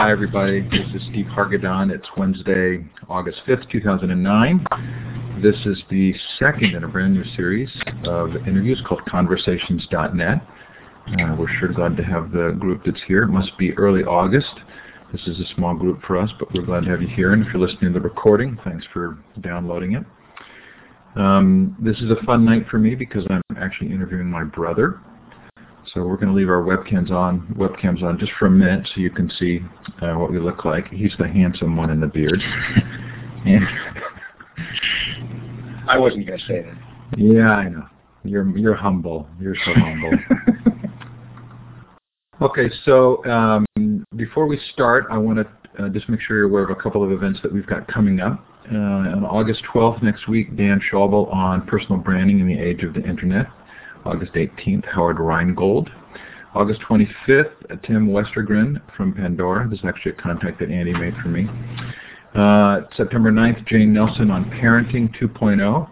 Hi, everybody. This is Steve Hargadon. It's Wednesday, August 5th, 2009. This is the second in a brand new series of interviews called Conversations.net. Uh, we're sure glad to have the group that's here. It must be early August. This is a small group for us, but we're glad to have you here. And if you're listening to the recording, thanks for downloading it. Um, this is a fun night for me because I'm actually interviewing my brother. So we're going to leave our webcams on, webcams on just for a minute so you can see uh, what we look like. He's the handsome one in the beard. I wasn't going to say that. Yeah, I know. You're you're humble. You're so humble. okay, so um, before we start, I want to uh, just make sure you're aware of a couple of events that we've got coming up. Uh, on August 12th next week, Dan Schawbel on personal branding in the age of the internet. August 18th, Howard Rheingold. August 25th, Tim Westergren from Pandora. This is actually a contact that Andy made for me. Uh, September 9th, Jane Nelson on Parenting 2.0,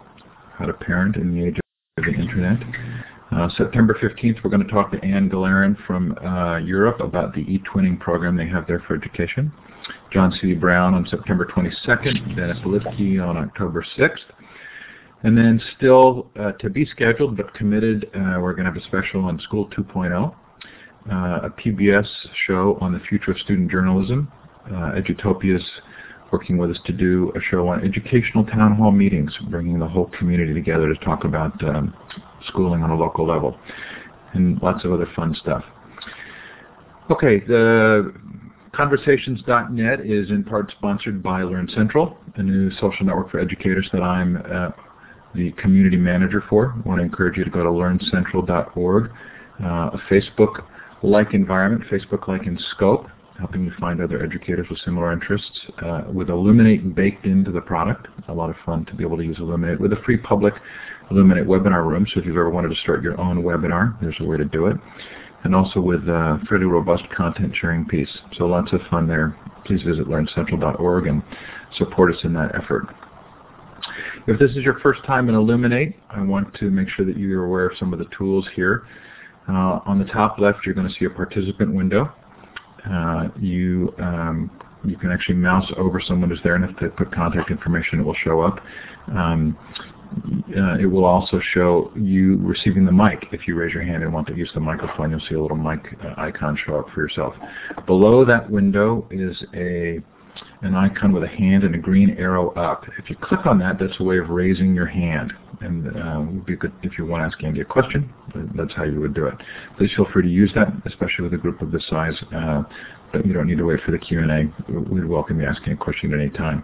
how to parent in the age of the internet. Uh, September 15th, we're going to talk to Anne Gilleran from uh, Europe about the e-twinning program they have there for education. John Seely Brown on September 22nd, Dennis Lipke on October 6th. And then still uh, to be scheduled but committed, uh, we're going to have a special on School 2.0, uh, a PBS show on the future of student journalism. Edutopia's working with us to do a show on educational town hall meetings, bringing the whole community together to talk about um, schooling on a local level, and lots of other fun stuff. Okay, the Conversations.net is in part sponsored by Learn Central, a new social network for educators that I'm uh, the community manager for. I want to encourage you to go to learncentral.org, uh, a Facebook-like environment, Facebook-like in scope, helping you find other educators with similar interests. Uh, with Elluminate baked into the product, a lot of fun to be able to use Elluminate with a free public Elluminate webinar room. So if you've ever wanted to start your own webinar, there's a way to do it. And also with a uh, fairly robust content sharing piece. So lots of fun there. Please visit learncentral.org and support us in that effort. If this is your first time in Elluminate, I want to make sure that you're aware of some of the tools here. Uh, on the top left, you're going to see a participant window. Uh, you um, you can actually mouse over someone who's there, and if they put contact information, it will show up. Um, uh, it will also show you receiving the mic. If you raise your hand and want to use the microphone, you'll see a little mic uh, icon show up for yourself. Below that window is a an icon with a hand and a green arrow up. If you click on that, that's a way of raising your hand. And uh, would be good if you want to ask Andy a question, that's how you would do it. Please feel free to use that, especially with a group of this size. Uh, but you don't need to wait for the Q&A. We'd welcome you asking a question at any time.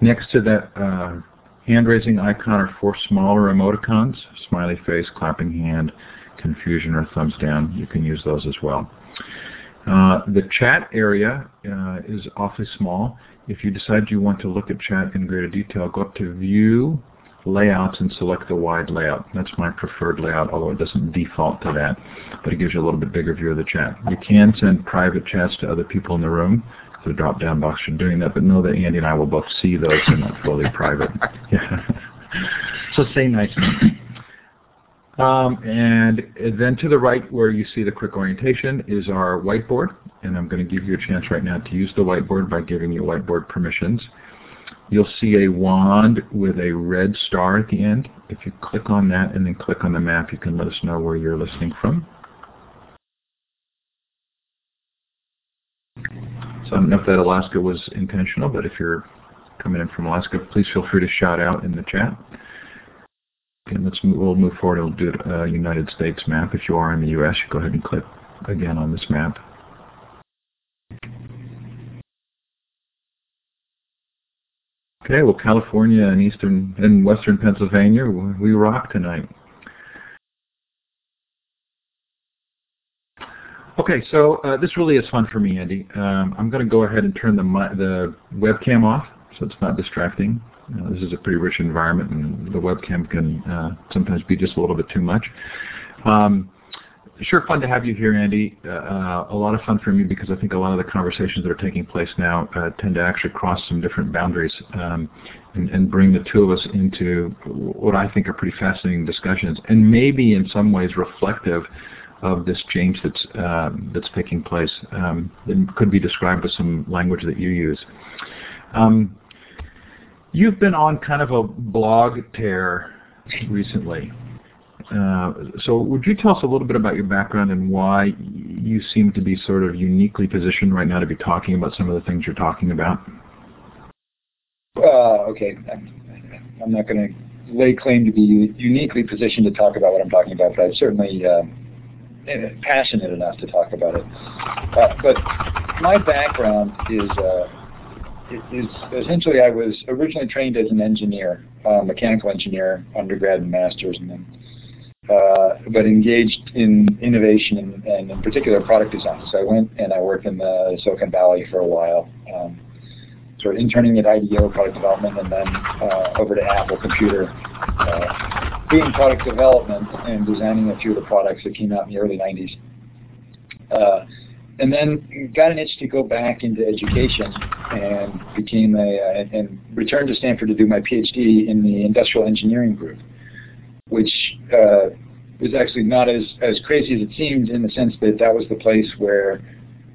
Next to that uh, hand-raising icon are four smaller emoticons, smiley face, clapping hand, confusion, or thumbs down. You can use those as well. Uh, the chat area uh, is awfully small. If you decide you want to look at chat in greater detail, go up to View, Layouts, and select the wide layout. That's my preferred layout, although it doesn't default to that, but it gives you a little bit bigger view of the chat. You can send private chats to other people in the room. The drop-down box for doing that, but know that Andy and I will both see those. They're not fully private. Yeah. so say nice. Um, and then to the right where you see the quick orientation is our whiteboard. And I'm going to give you a chance right now to use the whiteboard by giving you whiteboard permissions. You'll see a wand with a red star at the end. If you click on that and then click on the map, you can let us know where you're listening from. So I don't know if that Alaska was intentional, but if you're coming in from Alaska, please feel free to shout out in the chat. Okay, let's move, we'll move forward. We'll do a uh, United States map. If you are in the U.S., you go ahead and click again on this map. Okay, well, California and eastern and western Pennsylvania, we rock tonight. Okay, so uh, this really is fun for me, Andy. Um, I'm going to go ahead and turn the the webcam off so it's not distracting. Uh, this is a pretty rich environment, and the webcam can uh, sometimes be just a little bit too much. Um, sure fun to have you here, Andy. Uh, uh, a lot of fun for me because I think a lot of the conversations that are taking place now uh, tend to actually cross some different boundaries um, and, and, bring the two of us into what I think are pretty fascinating discussions and maybe in some ways reflective of this change that's um, that's taking place um, that could be described with some language that you use. Um, you've been on kind of a blog tear recently. Uh, so would you tell us a little bit about your background and why you seem to be sort of uniquely positioned right now to be talking about some of the things you're talking about? Uh, okay, I'm, not going to lay claim to be uniquely positioned to talk about what I'm talking about, but I'm certainly uh, passionate enough to talk about it. Uh, but my background is uh, is essentially I was originally trained as an engineer, uh, mechanical engineer, undergrad and master's, and then uh, but engaged in innovation and, and, in particular product design. So I went and I worked in the Silicon Valley for a while, um, sort of interning at IDEO product development, and then uh, over to Apple Computer, uh, product development and designing a few of the products that came out in the early 90s. And then got an itch to go back into education and became a uh, and returned to Stanford to do my PhD in the industrial engineering group which uh, was actually not as, as crazy as it seemed in the sense that that was the place where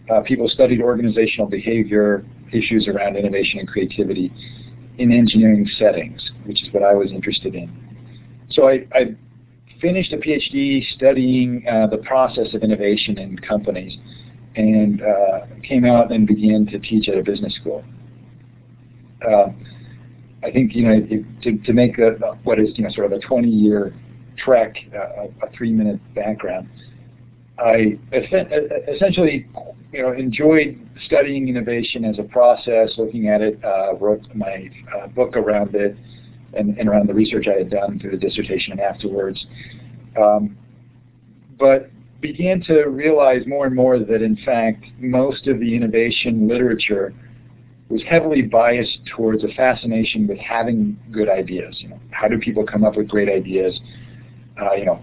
uh, people studied organizational behavior, issues around innovation and creativity in engineering settings, which is what I was interested in. So I, I finished a PhD studying uh, the process of innovation in companies and uh, came out and began to teach at a business school. Uh, I think you know it, to to make a, what is you know sort of a 20 year trek, uh, a three minute background. I essentially you know enjoyed studying innovation as a process, looking at it, uh, wrote my uh, book around it, and, and, around the research I had done through the dissertation and afterwards. Um, but began to realize more and more that in fact most of the innovation literature was heavily biased towards a fascination with having good ideas. You know, how do people come up with great ideas? Uh, you know,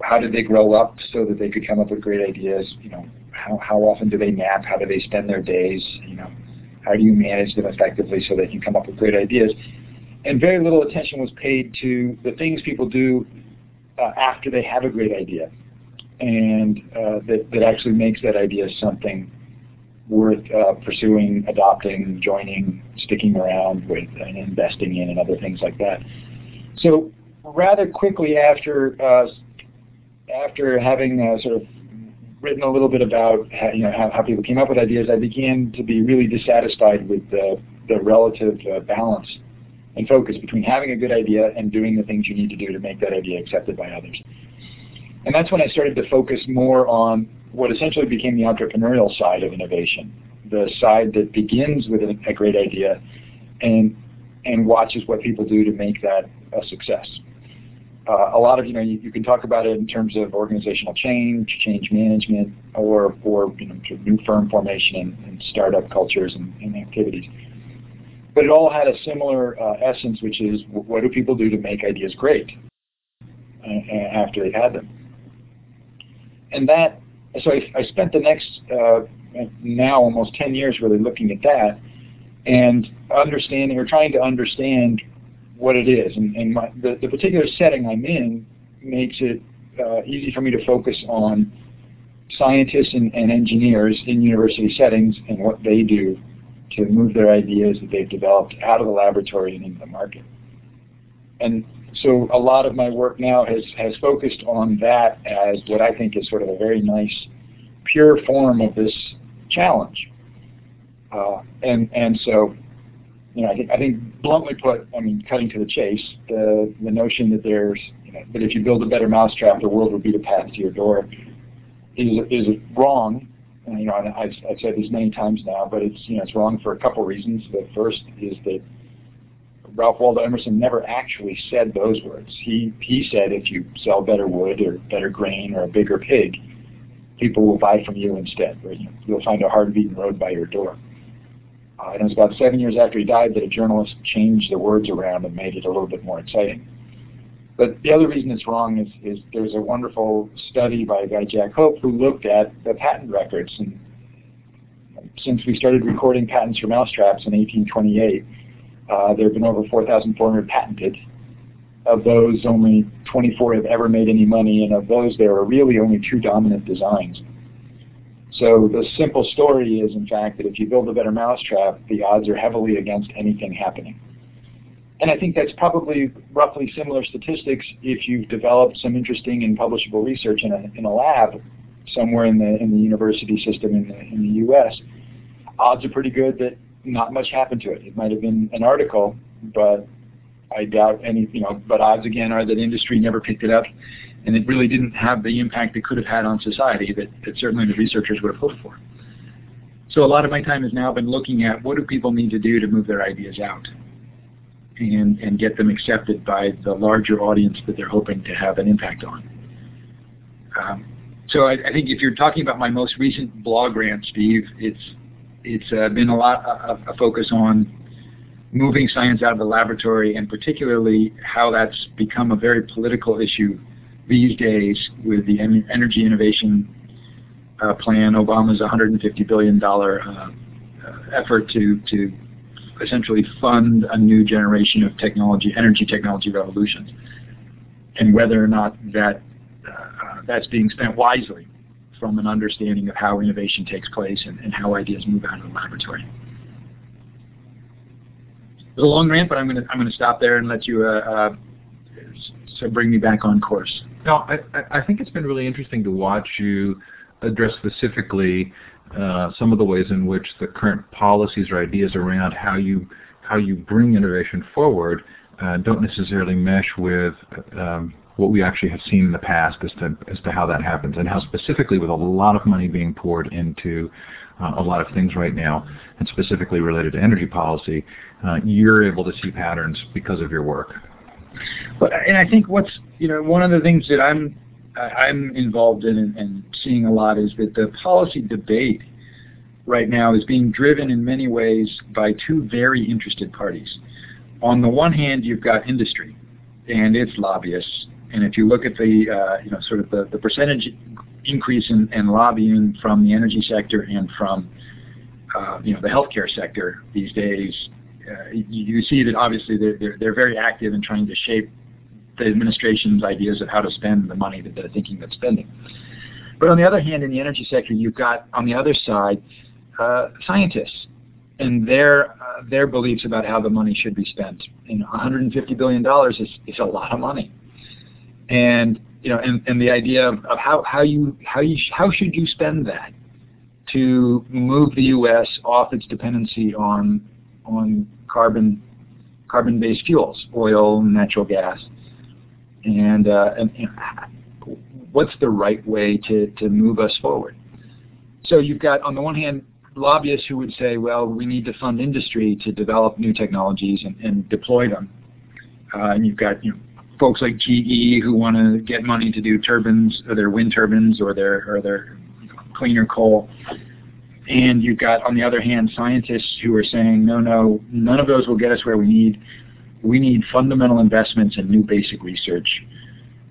how did they grow up so that they could come up with great ideas? You know, how, how often do they nap? How do they spend their days? You know, how do you manage them effectively so they can come up with great ideas? And very little attention was paid to the things people do uh, after they have a great idea, and uh, that, that actually makes that idea something worth uh, pursuing, adopting, joining, sticking around with, and investing in, and other things like that. So rather quickly after uh, after having uh, sort of written a little bit about how, you know how, how, people came up with ideas, I began to be really dissatisfied with the, the relative uh, balance and focus between having a good idea and doing the things you need to do to make that idea accepted by others. And that's when I started to focus more on what essentially became the entrepreneurial side of innovation, the side that begins with a, great idea and and watches what people do to make that a success. Uh, a lot of you know you, you, can talk about it in terms of organizational change, change management, or or you know new firm formation and, and startup cultures and, and, activities. But it all had a similar uh, essence, which is what do people do to make ideas great uh, after they've had them. And that so I, I spent the next uh, now almost 10 years really looking at that and understanding or trying to understand what it is. And, and my, the, the particular setting I'm in makes it uh, easy for me to focus on scientists and, and, engineers in university settings and what they do to move their ideas that they've developed out of the laboratory and into the market. And so a lot of my work now has, has focused on that as what I think is sort of a very nice, pure form of this challenge. Uh, and and so, you know, I think I think bluntly put, I mean, cutting to the chase, the the notion that there's, you know, that if you build a better mousetrap, the world will be the path to your door, is is wrong. And, you know, I've, I've said this many times now, but it's you know it's wrong for a couple reasons. The first is that Ralph Waldo Emerson never actually said those words. He, he said if you sell better wood or better grain or a bigger pig, people will buy from you instead. You'll find a hard-beaten road by your door. Uh, and it was about seven years after he died that a journalist changed the words around and made it a little bit more exciting. But the other reason it's wrong is, is there's a wonderful study by a guy, Jack Hope, who looked at the patent records. And since we started recording patents for mousetraps in 1828, uh, Uh, there have been over 4,400 patented, of those, only 24 have ever made any money, and of those, there are really only two dominant designs. So the simple story is, in fact, that if you build a better mousetrap, the odds are heavily against anything happening. And I think that's probably roughly similar statistics if you've developed some interesting and publishable research in a, in a lab somewhere in the, in the university system in the, in the U.S. Odds are pretty good that not much happened to it. It might have been an article, but I doubt any, you know, but odds again are that industry never picked it up and it really didn't have the impact it could have had on society that, that certainly the researchers would have hoped for. So a lot of my time has now been looking at what do people need to do to move their ideas out and, and get them accepted by the larger audience that they're hoping to have an impact on. Um, so I, I, think if you're talking about my most recent blog rant, Steve, it's it's uh, been a lot of a focus on moving science out of the laboratory and particularly how that's become a very political issue these days with the energy innovation uh, plan, Obama's $150 billion uh, uh, effort to, to essentially fund a new generation of technology, energy technology revolutions, and whether or not that uh, that's being spent wisely from an understanding of how innovation takes place and, and how ideas move out of the laboratory. It's a long rant, but I'm going to I'm going to stop there and let you uh, uh, so bring me back on course. No, I, I think it's been really interesting to watch you address specifically uh, some of the ways in which the current policies or ideas around how you how you bring innovation forward uh, don't necessarily mesh with um, what we actually have seen in the past as to as to how that happens and how specifically with a lot of money being poured into uh, a lot of things right now and specifically related to energy policy, uh, you're able to see patterns because of your work. But and I think what's you know one of the things that I'm I'm involved in and, and seeing a lot is that the policy debate right now is being driven in many ways by two very interested parties. On the one hand, you've got industry and its lobbyists, and if you look at the uh, you know sort of the, the percentage increase in, in lobbying from the energy sector and from uh, you know the healthcare sector these days, uh, you, you, see that obviously they're, they're, they're very active in trying to shape the administration's ideas of how to spend the money that they're thinking of spending. But on the other hand, in the energy sector, you've got on the other side uh, scientists and their uh, their beliefs about how the money should be spent. And 150 billion dollars is, is a lot of money. And you know, and, and the idea of, of how, how you how you how should you spend that to move the U.S. off its dependency on on carbon carbon-based fuels, oil, natural gas, and, uh, and what's the right way to, to move us forward? So you've got, on the one hand, lobbyists who would say, well, we need to fund industry to develop new technologies and, and deploy them. Uh, and you've got you know, folks like GE who want to get money to do turbines, or their wind turbines, or their or their cleaner coal. And you've got, on the other hand, scientists who are saying, no, no, none of those will get us where we need. We need fundamental investments in new basic research.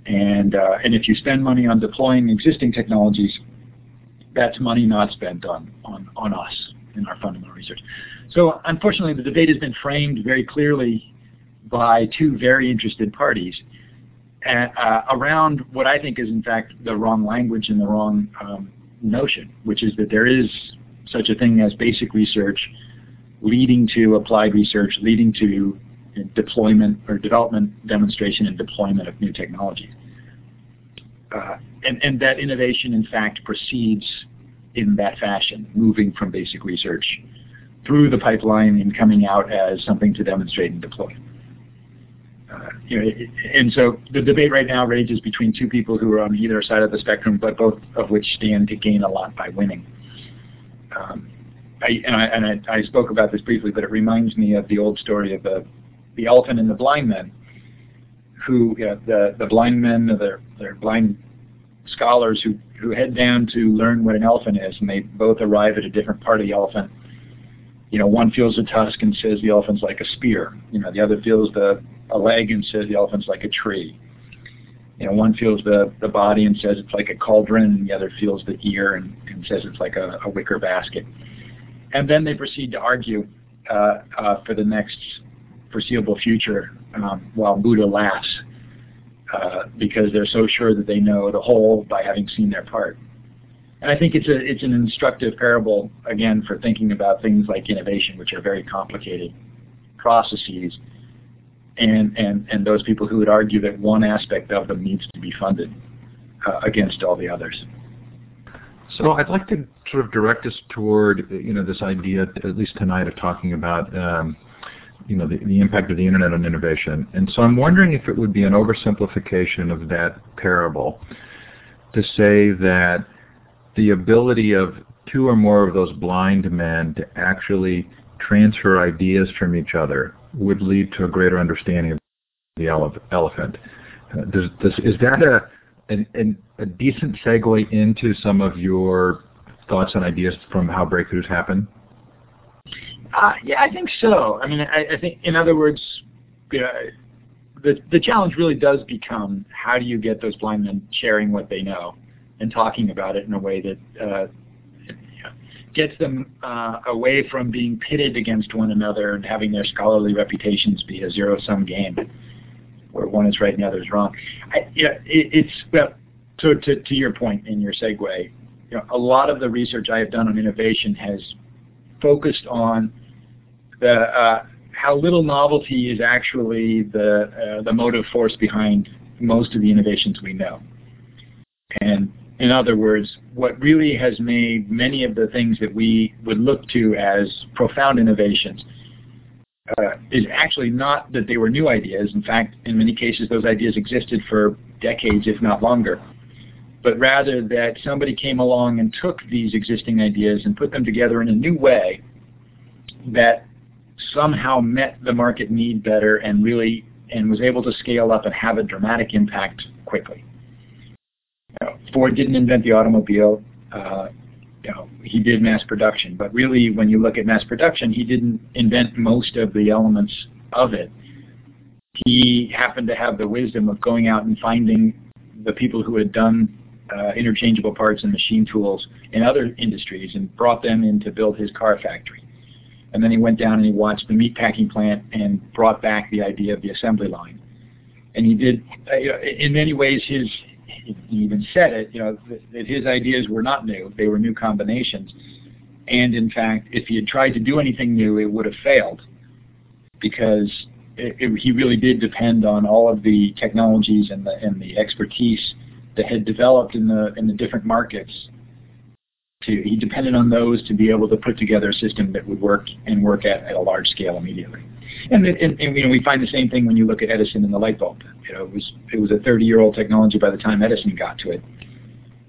And, uh, and if you spend money on deploying existing technologies, that's money not spent on, on, on us in our fundamental research. So unfortunately, the debate has been framed very clearly by two very interested parties uh, around what I think is in fact the wrong language and the wrong um, notion, which is that there is such a thing as basic research leading to applied research, leading to deployment or development, demonstration, and deployment of new technology. Uh, and, and that innovation, in fact, proceeds in that fashion, moving from basic research through the pipeline and coming out as something to demonstrate and deploy. You know, and so the debate right now rages between two people who are on either side of the spectrum, but both of which stand to gain a lot by winning. Um, I, and, I, and I, I, spoke about this briefly, but it reminds me of the old story of the, the elephant and the blind men, who you know, the, the blind men, they're, they're blind scholars who, who head down to learn what an elephant is, and they both arrive at a different part of the elephant. You know, one feels the tusk and says the elephant's like a spear. You know, the other feels the a leg and says the elephant's like a tree. You know, one feels the, the body and says it's like a cauldron, and the other feels the ear and, and says it's like a, a wicker basket. And then they proceed to argue uh, uh, for the next foreseeable future um, while Buddha laughs uh, because they're so sure that they know the whole by having seen their part. And I think it's a it's an instructive parable again for thinking about things like innovation, which are very complicated processes, and and and those people who would argue that one aspect of them needs to be funded uh, against all the others. So I'd like to sort of direct us toward you know this idea, at least tonight, of talking about um, you know the, the impact of the internet on innovation. And so I'm wondering if it would be an oversimplification of that parable to say that the ability of two or more of those blind men to actually transfer ideas from each other would lead to a greater understanding of the elephant. Uh, does, does, is that a an, an, a decent segue into some of your thoughts and ideas from how breakthroughs happen? Uh, yeah, I think so. I mean, I, I think, in other words, uh, the the challenge really does become how do you get those blind men sharing what they know and talking about it in a way that uh, gets them uh, away from being pitted against one another and having their scholarly reputations be a zero-sum game where one is right and the other is wrong. I, yeah, it, it's well, to, to, to your point in your segue, you know, a lot of the research I have done on innovation has focused on the uh, how little novelty is actually the uh, the motive force behind most of the innovations we know. And in other words, what really has made many of the things that we would look to as profound innovations uh, is actually not that they were new ideas. In fact, in many cases, those ideas existed for decades, if not longer. But rather that somebody came along and took these existing ideas and put them together in a new way that somehow met the market need better and really and was able to scale up and have a dramatic impact quickly. You know, Ford didn't invent the automobile. Uh, you know, he did mass production. But really, when you look at mass production, he didn't invent most of the elements of it. He happened to have the wisdom of going out and finding the people who had done uh, interchangeable parts and machine tools in other industries and brought them in to build his car factory. And then he went down and he watched the meat packing plant and brought back the idea of the assembly line. And he did, uh, in many ways, his he even said it, you know, that his ideas were not new; they were new combinations. And in fact, if he had tried to do anything new, it would have failed, because it, it, he really did depend on all of the technologies and the and the expertise that had developed in the in the different markets. To, he depended on those to be able to put together a system that would work and work at, at a large scale immediately. And, and, and, you know, we find the same thing when you look at Edison and the light bulb. You know, it was it was a 30-year-old technology by the time Edison got to it,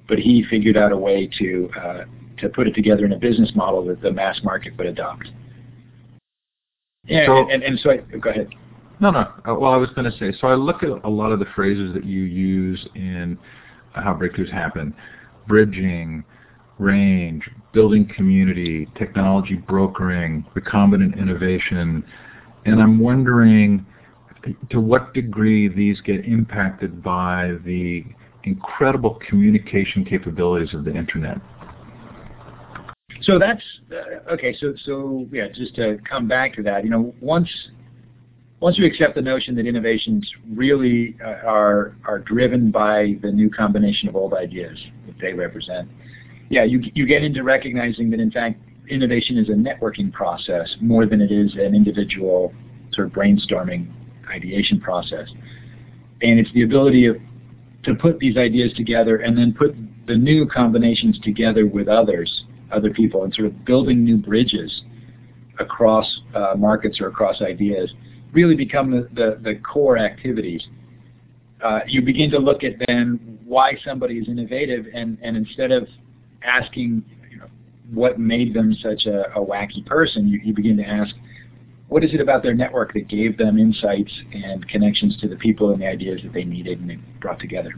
but he figured out a way to uh, to put it together in a business model that the mass market would adopt. Yeah, so, and, and, and so I, go ahead. No, no. Uh, well, I was going to say. So I look at a lot of the phrases that you use in how breakthroughs happen: bridging, range, building community, technology brokering, recombinant innovation, and I'm wondering to what degree these get impacted by the incredible communication capabilities of the internet. So that's uh, okay. So so yeah, just to come back to that, you know, once once you accept the notion that innovations really uh, are are driven by the new combination of old ideas that they represent, yeah, you you get into recognizing that in fact innovation is a networking process more than it is an individual sort of brainstorming ideation process. And it's the ability of, to put these ideas together and then put the new combinations together with others, other people, and sort of building new bridges across uh, markets or across ideas really become the, the, the core activities. Uh, you begin to look at then why somebody is innovative and, and instead of asking what made them such a, a wacky person, you, you begin to ask what is it about their network that gave them insights and connections to the people and the ideas that they needed and they brought together?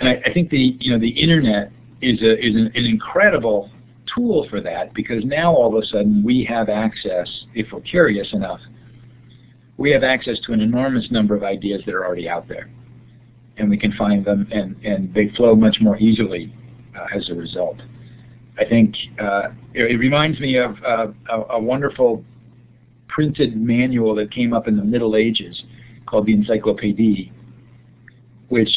And I, I think the you know the internet is a is an, an incredible tool for that because now all of a sudden we have access, if we're curious enough, we have access to an enormous number of ideas that are already out there. And we can find them and, and they flow much more easily uh, as a result. I think uh, it, reminds me of uh, a, a, wonderful printed manual that came up in the Middle Ages called the Encyclopédie, which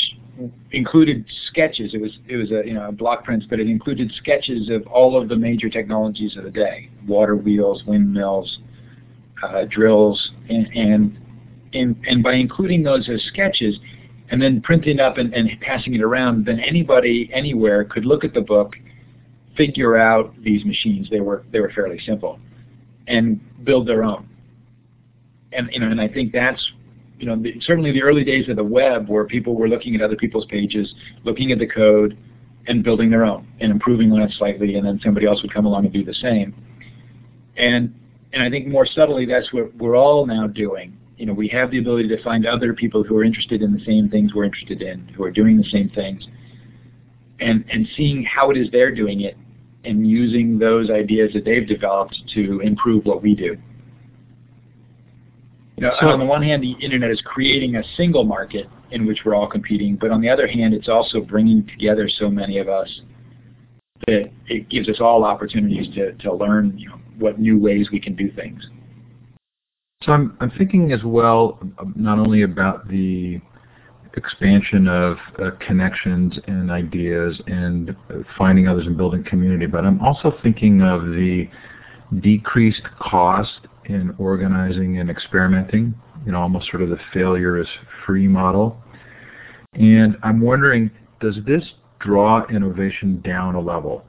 included sketches. It was it was a you know a block prints, but it included sketches of all of the major technologies of the day: water wheels, windmills, uh, drills, and, and and and by including those as sketches, and then printing up and, and passing it around, then anybody anywhere could look at the book, figure out these machines. They were they were fairly simple, and build their own. And you know, and I think that's you know, the, certainly the early days of the web where people were looking at other people's pages, looking at the code, and building their own and improving on it slightly, and then somebody else would come along and do the same. And and I think more subtly, that's what we're all now doing. You know, we have the ability to find other people who are interested in the same things we're interested in, who are doing the same things, and and seeing how it is they're doing it, and using those ideas that they've developed to improve what we do. You know, so on the one hand, the internet is creating a single market in which we're all competing, but on the other hand, it's also bringing together so many of us that it gives us all opportunities to, to learn you know, what new ways we can do things. So I'm, I'm thinking as well um, not only about the expansion of uh, connections and ideas and finding others and building community, but I'm also thinking of the decreased cost in organizing and experimenting, you know, almost sort of the failure is free model. And I'm wondering, does this draw innovation down a level?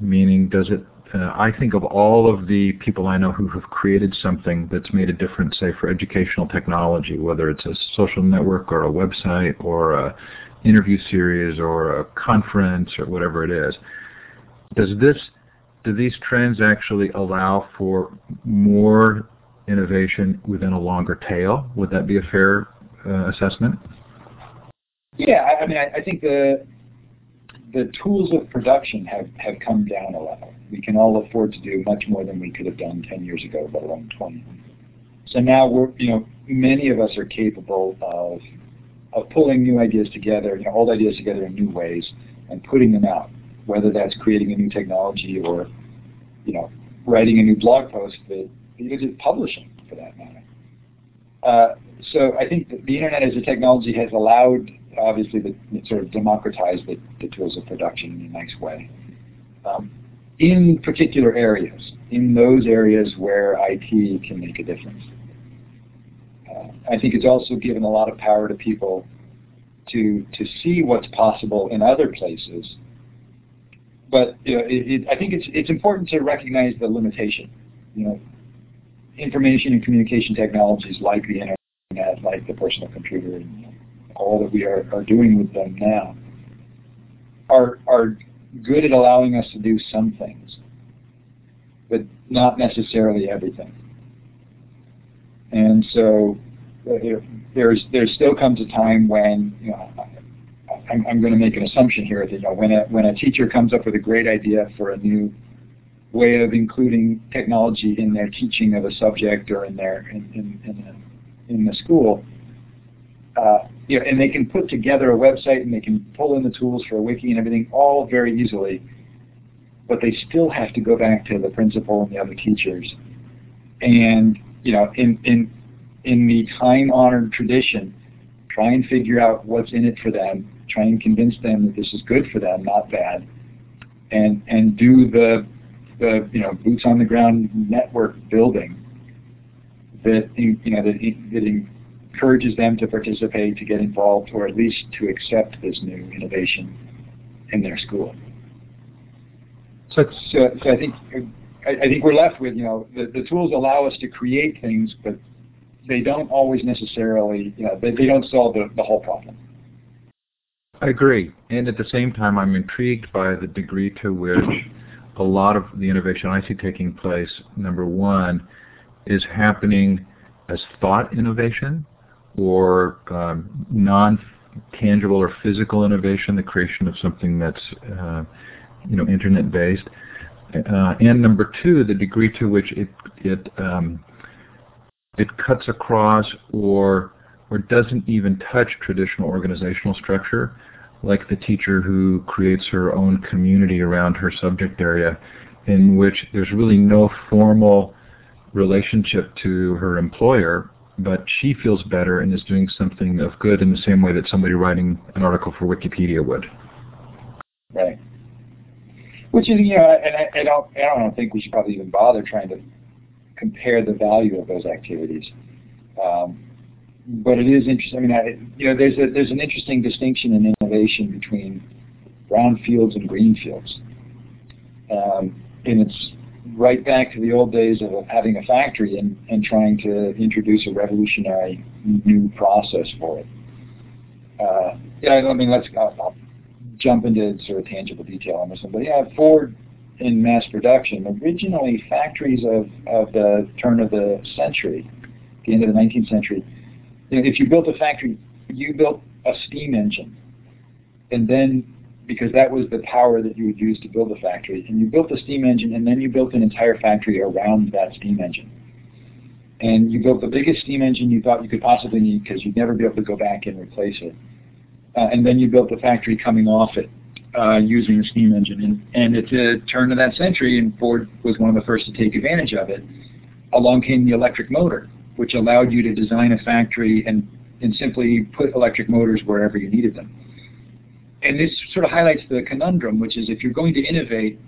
Meaning, does it, uh, I think of all of the people I know who have created something that's made a difference, say, for educational technology, whether it's a social network or a website or a interview series or a conference or whatever it is. Does this do these trends actually allow for more innovation within a longer tail? Would that be a fair uh, assessment? Yeah, I, I mean, I, I, think the the tools of production have, have come down a level. We can all afford to do much more than we could have done 10 years ago, let alone 20. So now we're, you know, many of us are capable of of pulling new ideas together, you know, old ideas together in new ways and putting them out whether that's creating a new technology or, you know, writing a new blog post that even just publishing for that matter. Uh, so I think the internet as a technology has allowed, obviously, the, sort of democratize the, the, tools of production in a nice way. Um, in particular areas, in those areas where IT can make a difference. Uh, I think it's also given a lot of power to people to to see what's possible in other places but you know, it, it, I think it's it's important to recognize the limitation. You know, information and communication technologies like the internet, like the personal computer, and all that we are, are doing with them now, are are good at allowing us to do some things, but not necessarily everything. And so uh, there's there still comes a time when you know I'm, I'm going to make an assumption here that you know when a when a teacher comes up with a great idea for a new way of including technology in their teaching of a subject or in their in in, in, the, in the school, Uh, you know, and they can put together a website and they can pull in the tools for a wiki and everything all very easily, but they still have to go back to the principal and the other teachers, and you know, in in in the time-honored tradition, try and figure out what's in it for them try and convince them that this is good for them, not bad, and and do the the you know boots on the ground network building that you know that, that encourages them to participate, to get involved, or at least to accept this new innovation in their school. So, so, so I think I, I, think we're left with you know the, the tools allow us to create things, but they don't always necessarily you know they, they don't solve the, the whole problem. I agree. And at the same time, I'm intrigued by the degree to which a lot of the innovation I see taking place, number one, is happening as thought innovation or um, non-tangible or physical innovation, the creation of something that's uh, you know internet-based. Uh, and number two, the degree to which it it um, it cuts across or or doesn't even touch traditional organizational structure, like the teacher who creates her own community around her subject area, in which there's really no formal relationship to her employer, but she feels better and is doing something of good in the same way that somebody writing an article for Wikipedia would. Right. Which is, you know, and I, I don't, I don't think we should probably even bother trying to compare the value of those activities. Um, but it is interesting. I mean, I, you know, there's a, there's an interesting distinction in innovation between brown fields and green fields, um, and it's right back to the old days of having a factory and, and trying to introduce a revolutionary new process for it. Uh, yeah, I mean, let's I'll, I'll jump into sort of tangible detail on this one, but yeah, Ford in mass production, originally factories of, of the turn of the century, the end of the 19th century, you know, if you built a factory, you built a steam engine, and then because that was the power that you would use to build a factory, and you built a steam engine, and then you built an entire factory around that steam engine. And you built the biggest steam engine you thought you could possibly need because you'd never be able to go back and replace it. Uh, and then you built the factory coming off it uh, using a steam engine. And, and at the turn of that century, and Ford was one of the first to take advantage of it, along came the electric motor, which allowed you to design a factory and, and simply put electric motors wherever you needed them. And this sort of highlights the conundrum, which is if you're going to innovate,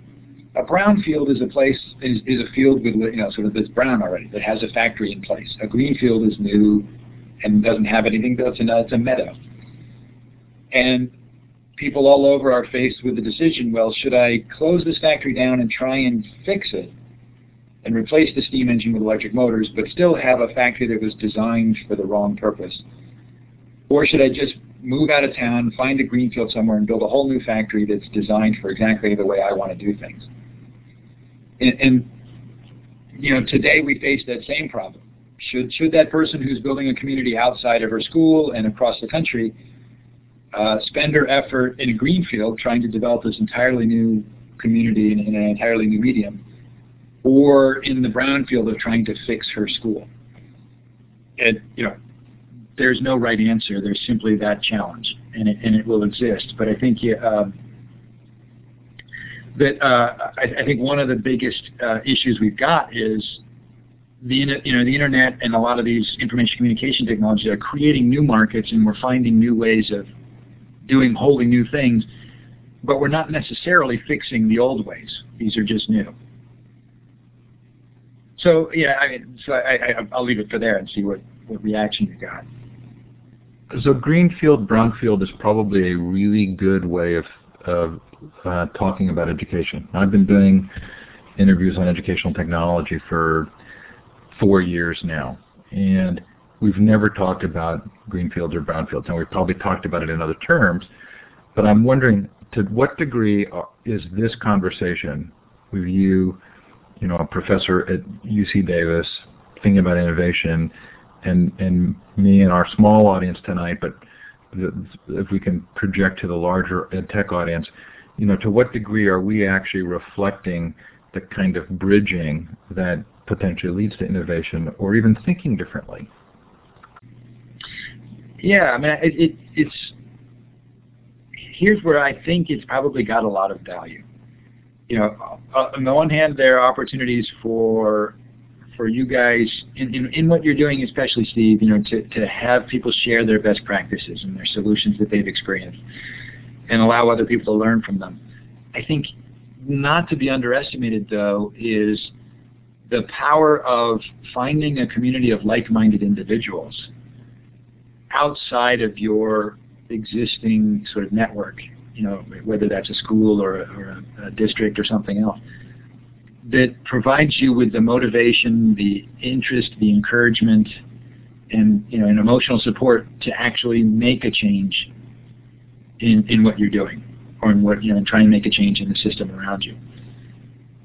a brown field is a place is, is a field with you know sort of that's brown already that has a factory in place. A green field is new and doesn't have anything. That's a, it's a meadow. And people all over are faced with the decision: well, should I close this factory down and try and fix it and replace the steam engine with electric motors, but still have a factory that was designed for the wrong purpose? Or should I just move out of town, find a greenfield somewhere, and build a whole new factory that's designed for exactly the way I want to do things? And, and you know, today we face that same problem. Should should that person who's building a community outside of her school and across the country uh, spend her effort in a greenfield trying to develop this entirely new community in, in an entirely new medium, or in the brownfield of trying to fix her school? And you know, there's no right answer. There's simply that challenge, and it, and it will exist. But I think uh, that uh, I, I, think one of the biggest uh, issues we've got is the you know the internet and a lot of these information communication technologies are creating new markets, and we're finding new ways of doing wholly new things. But we're not necessarily fixing the old ways. These are just new. So yeah, I mean, so I, I, I'll leave it for there and see what, what reaction you got. So greenfield, brownfield is probably a really good way of, of uh, talking about education. I've been doing interviews on educational technology for four years now, and we've never talked about greenfields or brownfields, and we've probably talked about it in other terms, but I'm wondering to what degree is this conversation with you, you know, a professor at UC Davis, thinking about innovation, and and me and our small audience tonight, but if we can project to the larger ed tech audience, you know, to what degree are we actually reflecting the kind of bridging that potentially leads to innovation, or even thinking differently? Yeah, I mean, it, it, it's here's where I think it's probably got a lot of value. You know, on the one hand, there are opportunities for for you guys in, in, in, what you're doing, especially Steve, you know, to, to have people share their best practices and their solutions that they've experienced and allow other people to learn from them. I think not to be underestimated, though, is the power of finding a community of like-minded individuals outside of your existing sort of network, you know, whether that's a school or, a, or a, a district or something else that provides you with the motivation, the interest, the encouragement, and you know, an emotional support to actually make a change in in what you're doing, or in what you know, and try and make a change in the system around you.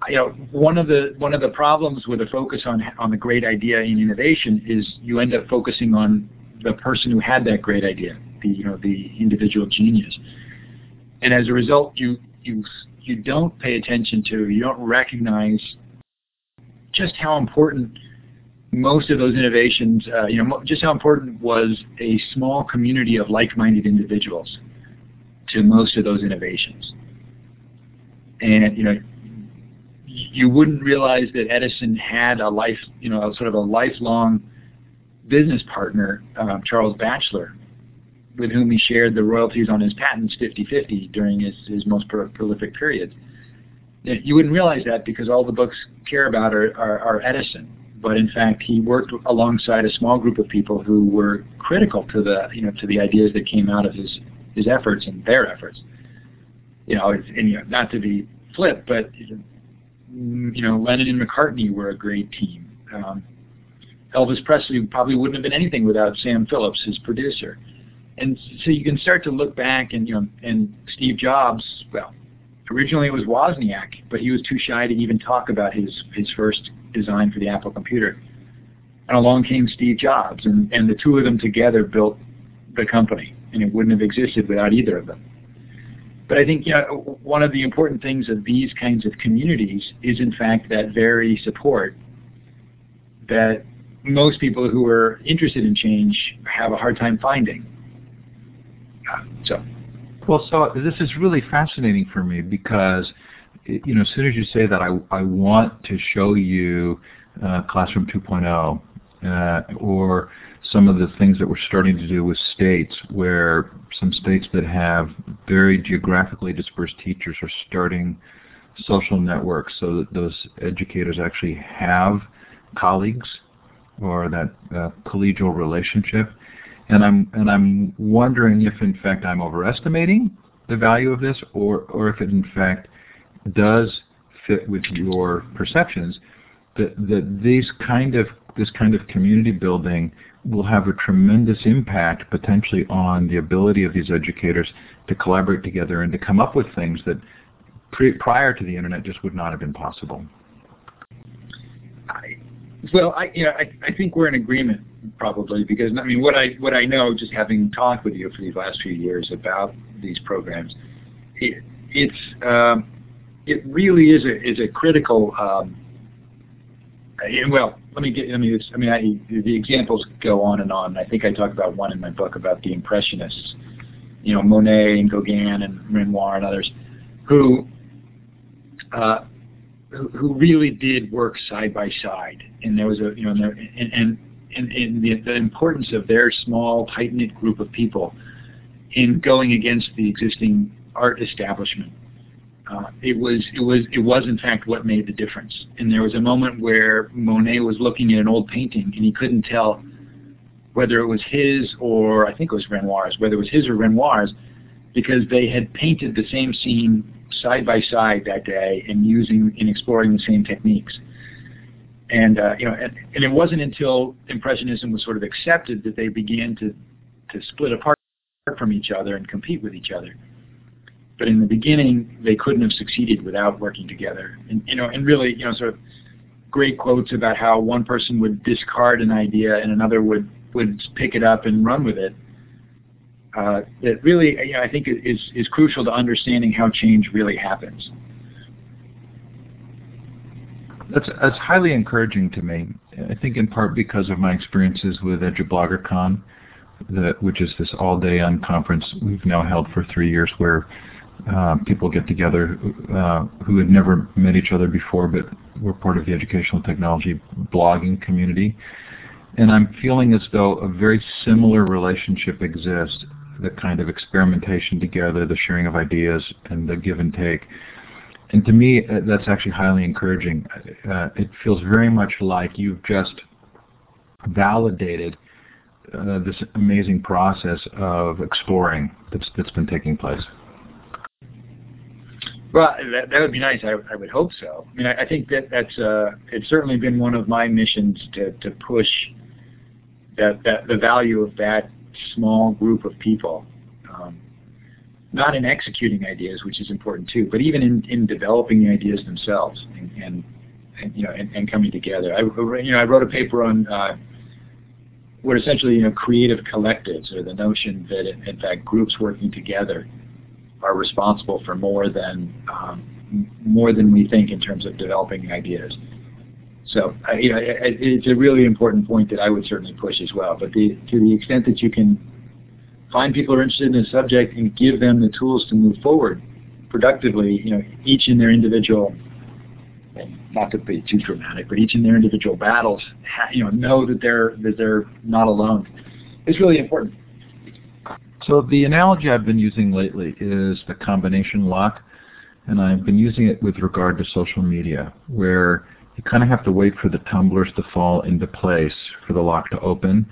You know, one of the one of the problems with a focus on on the great idea in innovation is you end up focusing on the person who had that great idea, the you know the individual genius, and as a result, you you you don't pay attention to, you don't recognize just how important most of those innovations, uh, you know, just how important was a small community of like-minded individuals to most of those innovations. And, you know, you wouldn't realize that Edison had a life, you know, sort of a lifelong business partner, um, Charles Batchelor, with whom he shared the royalties on his patents 50-50 during his, his most pro prolific periods. You wouldn't realize that because all the books care about are, are, are Edison. But in fact, he worked alongside a small group of people who were critical to the, you know, to the ideas that came out of his, his efforts and their efforts. You know, and, you know, not to be flip, but you know, Lennon and McCartney were a great team. Um, Elvis Presley probably wouldn't have been anything without Sam Phillips, his producer. And so you can start to look back and you know, and Steve Jobs, well, originally it was Wozniak, but he was too shy to even talk about his his first design for the Apple computer. And along came Steve Jobs, and, and the two of them together built the company, and it wouldn't have existed without either of them. But I think you know, one of the important things of these kinds of communities is in fact that very support that most people who are interested in change have a hard time finding. So. Well, so this is really fascinating for me because, you know, as soon as you say that, I, I want to show you uh, Classroom 2.0 uh, or some of the things that we're starting to do with states where some states that have very geographically dispersed teachers are starting social networks so that those educators actually have colleagues or that uh, collegial relationship. And I'm and I'm wondering if in fact I'm overestimating the value of this, or or if it in fact does fit with your perceptions that that these kind of this kind of community building will have a tremendous impact potentially on the ability of these educators to collaborate together and to come up with things that prior to the internet just would not have been possible. Well, I, you know, I, I think we're in agreement probably because I mean what I what I know just having talked with you for these last few years about these programs, it, it's um, it really is a is a critical um, well let me get. I mean, I mean, I, the examples go on and on. I think I talk about one in my book about the Impressionists. You know, Monet and Gauguin and Renoir and others, who uh, who really did work side by side. And there was a, you know, and and and, and the, the importance of their small, tight knit group of people in going against the existing art establishment uh, it was it was it was in fact what made the difference. And there was a moment where Monet was looking at an old painting and he couldn't tell whether it was his or I think it was Renoir's, whether it was his or Renoir's, because they had painted the same scene side by side that day and using and exploring the same techniques. And uh, you know, and, and it wasn't until Impressionism was sort of accepted that they began to to split apart from each other and compete with each other. But in the beginning, they couldn't have succeeded without working together. And you know, and really, you know, sort of great quotes about how one person would discard an idea and another would would pick it up and run with it. Uh, that really, you know, I think is is crucial to understanding how change really happens. That's that's highly encouraging to me. I think in part because of my experiences with EduBloggerCon, that which is this all-day unconference we've now held for three years, where uh, people get together uh, who had never met each other before but were part of the educational technology blogging community. And I'm feeling as though a very similar relationship exists, the kind of experimentation together, the sharing of ideas, and the give and take. And to me, uh, that's actually highly encouraging. Uh, it feels very much like you've just validated uh, this amazing process of exploring that's, that's been taking place. Well, that, that would be nice. I, I would hope so. I mean, I, I think that that's uh, it's certainly been one of my missions to, to push that, that the value of that small group of people, um, not in executing ideas, which is important too, but even in, in developing the ideas themselves and, and, and you know and, and, coming together. I you know I wrote a paper on uh, what essentially you know creative collectives or the notion that in, in fact groups working together are responsible for more than um, more than we think in terms of developing ideas. So you know, it, it's a really important point that I would certainly push as well. But the, to the extent that you can find people who are interested in a subject and give them the tools to move forward productively, you know, each in their individual not to be too dramatic, but each in their individual battles, you know, know that they're that they're not alone. It's really important. So the analogy I've been using lately is the combination lock, and I've been using it with regard to social media, where you kind of have to wait for the tumblers to fall into place for the lock to open,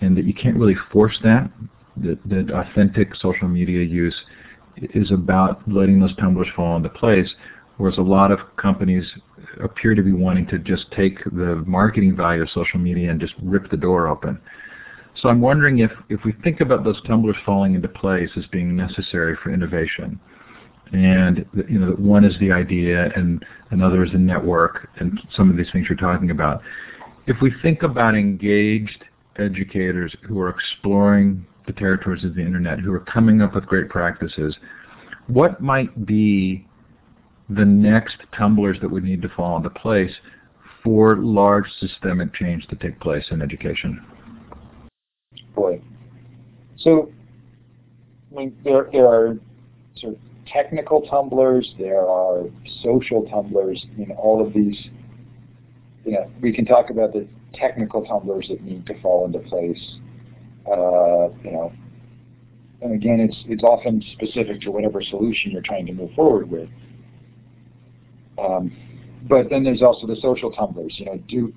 and that you can't really force that. That, that authentic social media use is about letting those tumblers fall into place, whereas a lot of companies appear to be wanting to just take the marketing value of social media and just rip the door open. So I'm wondering if, if we think about those tumblers falling into place as being necessary for innovation, and you know one is the idea and another is the network and some of these things you're talking about. If we think about engaged educators who are exploring the territories of the internet, who are coming up with great practices, what might be the next tumblers that would need to fall into place for large systemic change to take place in education? Boy. So, I mean, there, there are sort of technical tumblers, there are social tumblers, I mean, all of these, you know, we can talk about the technical tumblers that need to fall into place. Uh, you know, and again, it's it's often specific to whatever solution you're trying to move forward with. Um, but then there's also the social tumblers. You know, do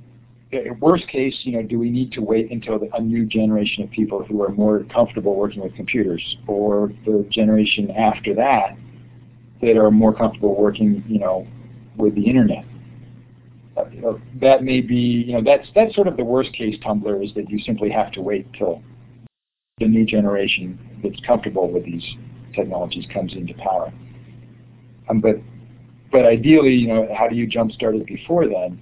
worst case, you know, do we need to wait until the, a new generation of people who are more comfortable working with computers, or the generation after that that are more comfortable working, you know, with the internet? Uh, you know, that may be, you know, that's that's sort of the worst case tumbler is that you simply have to wait till the new generation that's comfortable with these technologies comes into power. Um, but but ideally, you know, how do you jumpstart it before then?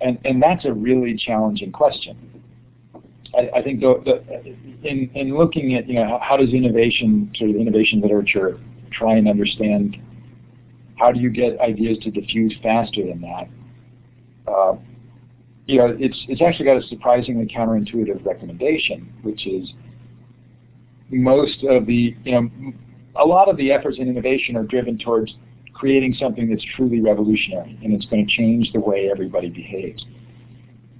And and that's a really challenging question. I, I think the, the, in in looking at you know how, does innovation sort of innovation literature try and understand how do you get ideas to diffuse faster than that? Uh, you know, it's it's actually got a surprisingly counterintuitive recommendation, which is most of the you know a lot of the efforts in innovation are driven towards creating something that's truly revolutionary and it's going to change the way everybody behaves.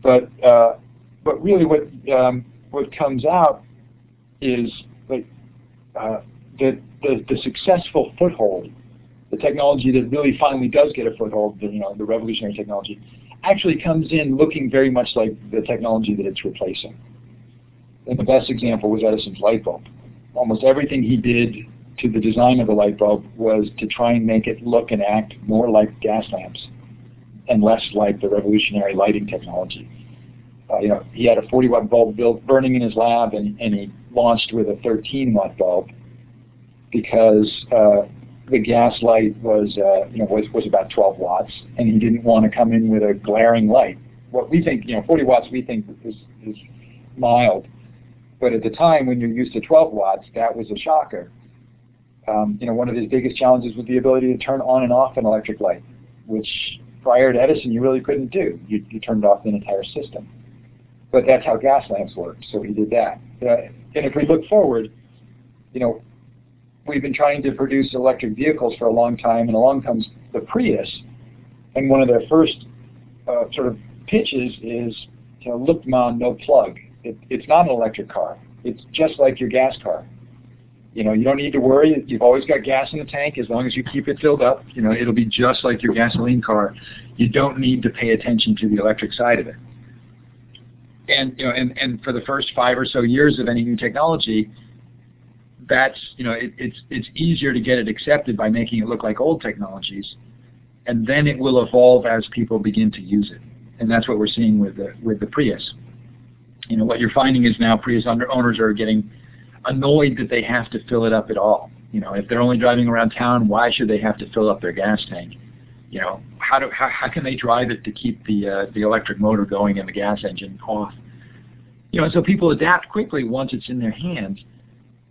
But uh, but really, what um, what comes out is like uh, the, the the successful foothold, the technology that really finally does get a foothold, the, you know, the revolutionary technology, actually comes in looking very much like the technology that it's replacing. And the best example was Edison's light bulb. Almost everything he did to the design of the light bulb was to try and make it look and act more like gas lamps and less like the revolutionary lighting technology. Uh, you know, he had a 40 watt bulb built burning in his lab, and, and he launched with a 13 watt bulb because uh, the gas light was, uh, you know, was, was about 12 watts, and he didn't want to come in with a glaring light. What we think, you know, 40 watts, we think is, is mild, but at the time when you're used to 12 watts, that was a shocker. Um, you know, one of his biggest challenges was the ability to turn on and off an electric light, which prior to Edison you really couldn't do. You, you turned off the entire system. But that's how gas lamps work, so he did that. Uh, and if we look forward, you know, we've been trying to produce electric vehicles for a long time, and along comes the Prius, and one of their first uh, sort of pitches is, you know, look, mom, no plug. It, it's not an electric car. It's just like your gas car. You know, you don't need to worry. You've always got gas in the tank as long as you keep it filled up. You know, it'll be just like your gasoline car. You don't need to pay attention to the electric side of it. And you know, and, and for the first five or so years of any new technology, that's you know, it, it's it's easier to get it accepted by making it look like old technologies, and then it will evolve as people begin to use it. And that's what we're seeing with the with the Prius. You know, what you're finding is now Prius owners are getting annoyed that they have to fill it up at all. You know, if they're only driving around town, why should they have to fill up their gas tank? You know, how do how, how can they drive it to keep the uh, the electric motor going and the gas engine off? You know, so people adapt quickly once it's in their hands.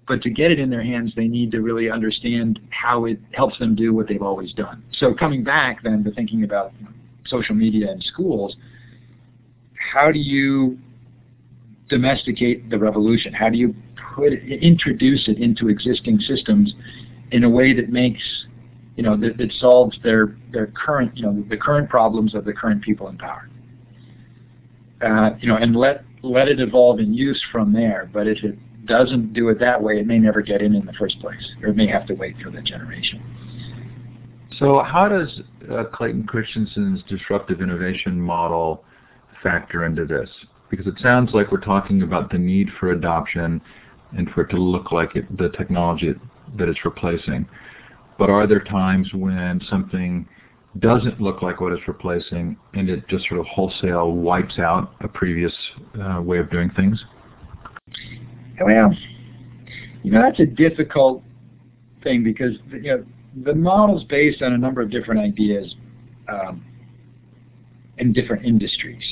But to get it in their hands, they need to really understand how it helps them do what they've always done. So coming back then to thinking about social media and schools, how do you domesticate the revolution? How do you put it, introduce it into existing systems in a way that makes you know, that, that solves their their current, you know, the current problems of the current people in power. Uh, you know, and let let it evolve in use from there. But if it doesn't do it that way, it may never get in in the first place, or it may have to wait for that generation. So how does uh, Clayton Christensen's disruptive innovation model factor into this? Because it sounds like we're talking about the need for adoption and for it to look like it, the technology that it's replacing. But are there times when something doesn't look like what it's replacing and it just sort of wholesale wipes out a previous uh, way of doing things? Well, you know, that's a difficult thing because, you know, the model's based on a number of different ideas um, in different industries.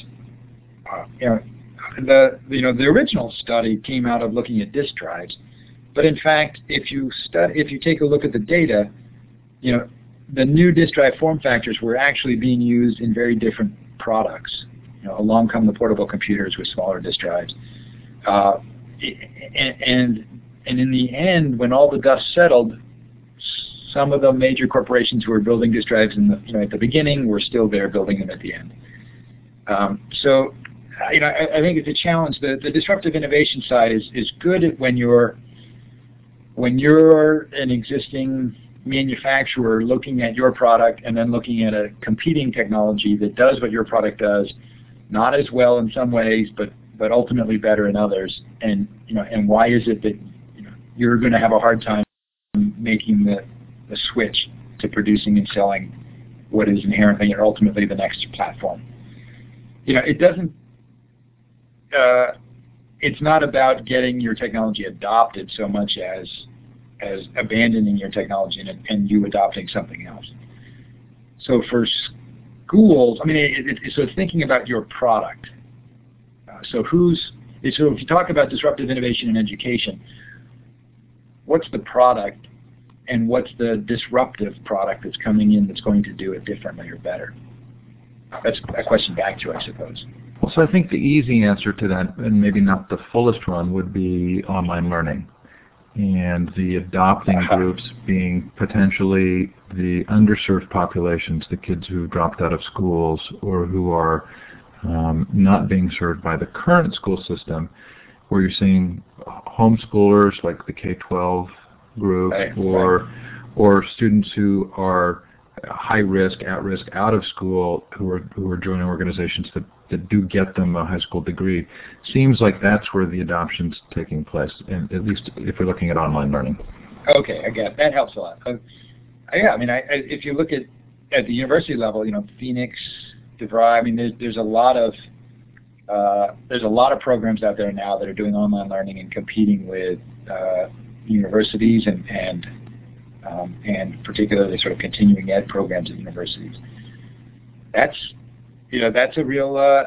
Uh, you know, the you know the original study came out of looking at disk drives, but in fact, if you study if you take a look at the data, you know, the new disk drive form factors were actually being used in very different products. You know, along come the portable computers with smaller disk drives, uh, and and in the end, when all the dust settled, some of the major corporations who were building disk drives in the, you know, at the beginning were still there building them at the end. Um, so, you know, I, I, think it's a challenge. The, the disruptive innovation side is, is good when you're when you're an existing manufacturer looking at your product and then looking at a competing technology that does what your product does, not as well in some ways, but but ultimately better in others. And you know, and why is it that you know, you're going to have a hard time making the the switch to producing and selling what is inherently and ultimately the next platform. You know, it doesn't. Uh, it's not about getting your technology adopted so much as as abandoning your technology and, and you adopting something else. So for schools, I mean, it, it, so thinking about your product. Uh, so who's so if you talk about disruptive innovation in education, what's the product and what's the disruptive product that's coming in that's going to do it differently or better? That's a question back to, I suppose. Well, so I think the easy answer to that, and maybe not the fullest one, would be online learning. And the adopting uh-huh. groups being potentially the underserved populations, the kids who dropped out of schools or who are um, not being served by the current school system, where you're seeing homeschoolers like the K-12 group right, or right. or students who are high risk, at risk, out of school who are who are joining organizations that, that do get them a high school degree. Seems like that's where the adoption's taking place, and at least if we're looking at online learning. Okay, I get it. that helps a lot. Uh, yeah, I mean, I, I, if you look at at the university level, you know, Phoenix, DeVry, I mean, there's there's a lot of uh, there's a lot of programs out there now that are doing online learning and competing with uh, universities and and um, and particularly sort of continuing ed programs at universities. That's you know that's a real uh,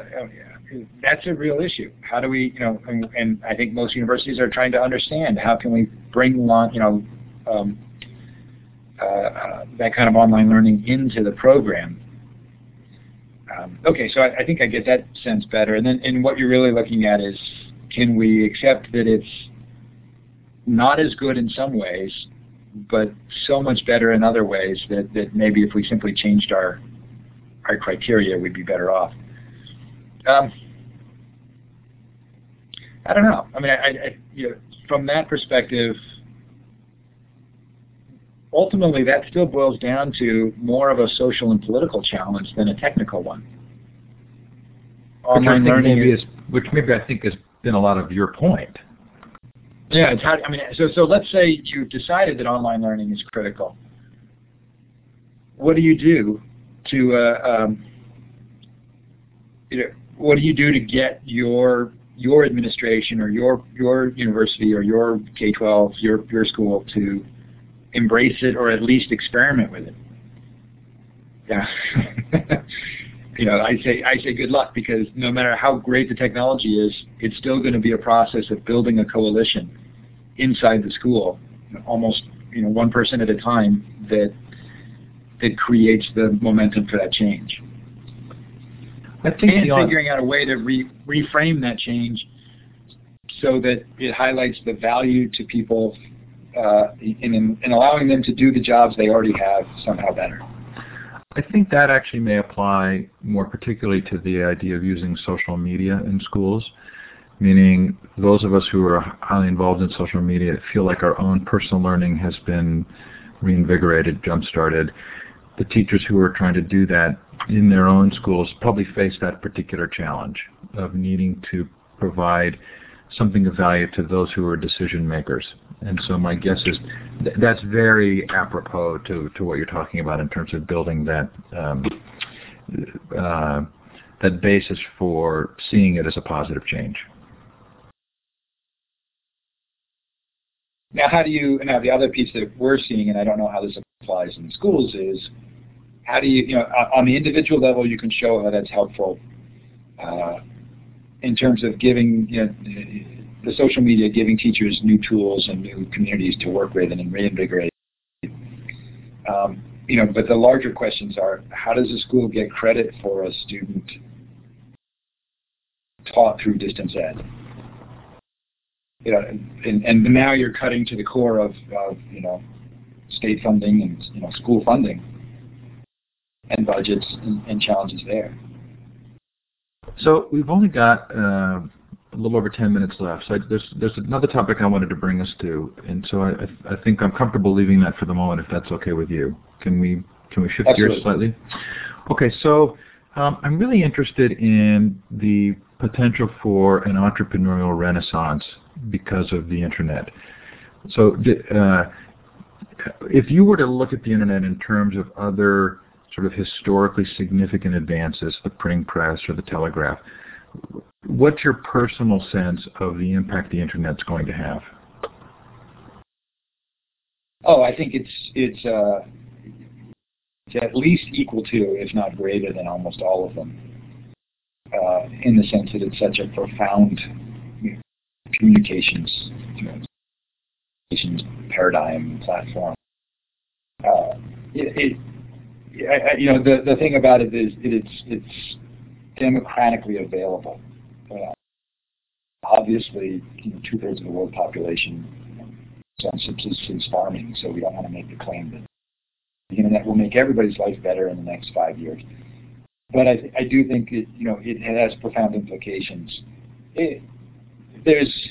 that's a real issue. How do we you know and, and, I think most universities are trying to understand how can we bring along you know um, uh, uh, that kind of online learning into the program. Um, okay, so I, I think I get that sense better. And then and what you're really looking at is can we accept that it's not as good in some ways, but so much better in other ways that, that maybe if we simply changed our our criteria, we'd be better off. Um, I don't know. I mean, I, I, you know, from that perspective, ultimately that still boils down to more of a social and political challenge than a technical one. Online learning maybe is, which maybe I think has been a lot of your point. Yeah, it's how, I mean, so so let's say you've decided that online learning is critical. What do you do to, uh, um, you know, what do you do to get your your administration or your your university or your K-12, your your school to embrace it or at least experiment with it? Yeah. you know, I say I say good luck because no matter how great the technology is, it's still going to be a process of building a coalition inside the school, almost you know one person at a time that that creates the momentum for that change. I think and figuring out a way to re reframe that change so that it highlights the value to people uh, in, in allowing them to do the jobs they already have somehow better? I think that actually may apply more particularly to the idea of using social media in schools, meaning those of us who are highly involved in social media feel like our own personal learning has been reinvigorated, jump-started. The teachers who are trying to do that in their own schools probably face that particular challenge of needing to provide something of value to those who are decision makers. And so my guess is th that's very apropos to, to what you're talking about in terms of building that um, uh, that basis for seeing it as a positive change. Now, how do you? Now, the other piece that we're seeing, and I don't know how this applies in schools, is how do you? You know, on the individual level, you can show how that's helpful. Uh, in terms of giving you know, the social media, giving teachers new tools and new communities to work with and reinvigorate. Um, you know, but the larger questions are, how does a school get credit for a student taught through distance ed? You know, and, and now you're cutting to the core of, of you know, state funding and you know school funding and budgets and, and challenges there. So we've only got uh, a little over 10 minutes left. So I, there's there's another topic I wanted to bring us to, and so I, I think I'm comfortable leaving that for the moment, if that's okay with you. Can we can we shift Absolutely. gears slightly? Okay, so um, I'm really interested in the potential for an entrepreneurial renaissance because of the internet. So uh, if you were to look at the internet in terms of other sort of historically significant advances, the printing press or the telegraph, what's your personal sense of the impact the internet's going to have? Oh, I think it's it's uh, it's at least equal to, if not greater than, almost all of them. Uh, in the sense that it's such a profound communications paradigm platform. Uh, it, it I, I, you know, the the thing about it is it, it's it's democratically available. Uh, obviously, you know, two thirds of the world population is on subsistence farming, so we don't want to make the claim that the internet will make everybody's life better in the next five years. But I, I do think it, you know, it has profound implications. It, there's,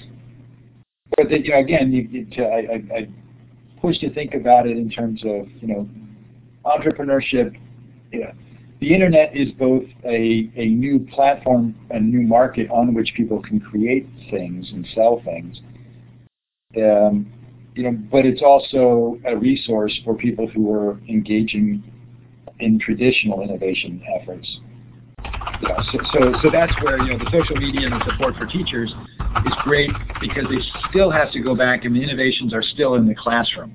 but you know, again, you, you, I, I, push to think about it in terms of, you know, entrepreneurship. The internet is both a, a new platform, a new market on which people can create things and sell things. Um, you know, but it's also a resource for people who are engaging in traditional innovation efforts. Yeah, so, so, so that's where you know the social media and the support for teachers is great because they still have to go back and the innovations are still in the classroom.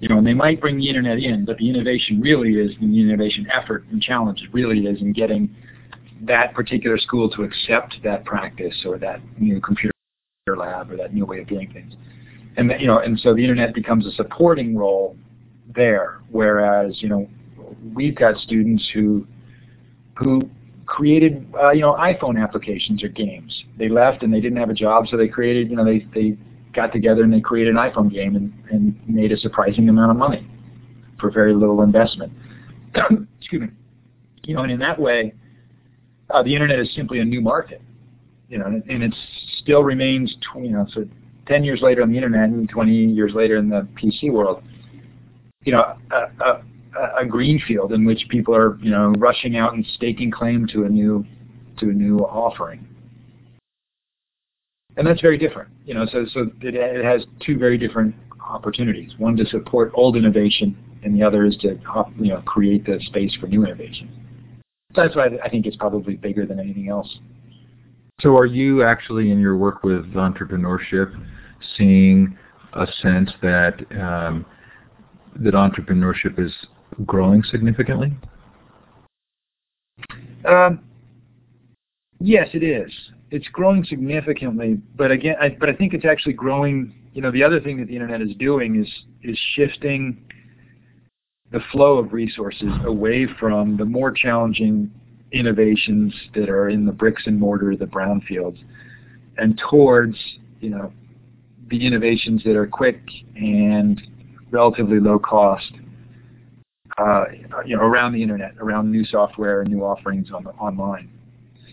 You know, and they might bring the internet in, but the innovation really is in the innovation effort and challenge really is in getting that particular school to accept that practice or that new computer lab or that new way of doing things. And you know, and so the internet becomes a supporting role there, whereas you know we've got students who who created uh, you know iPhone applications or games. They left and they didn't have a job, so they created you know they they got together and they created an iPhone game and, and made a surprising amount of money for very little investment. Excuse me. You know, and in that way, uh, the internet is simply a new market. You know, and, it still remains, you know, so 10 years later on the internet and 20 years later in the PC world, you know, a, a green field in which people are, you know, rushing out and staking claim to a new, to a new offering. And that's very different, you know, so, so it, it has two very different opportunities. One to support old innovation, and the other is to, you know, create the space for new innovation. So that's why I think it's probably bigger than anything else. So are you actually in your work with entrepreneurship seeing a sense that um, that entrepreneurship is growing significantly? Um, yes, it is. It's growing significantly, but again, I, but I think it's actually growing. You know, the other thing that the internet is doing is is shifting the flow of resources away from the more challenging innovations that are in the bricks and mortar, the brownfields, and towards you know the innovations that are quick and relatively low cost Uh, you know, around the internet, around new software and new offerings on the, online.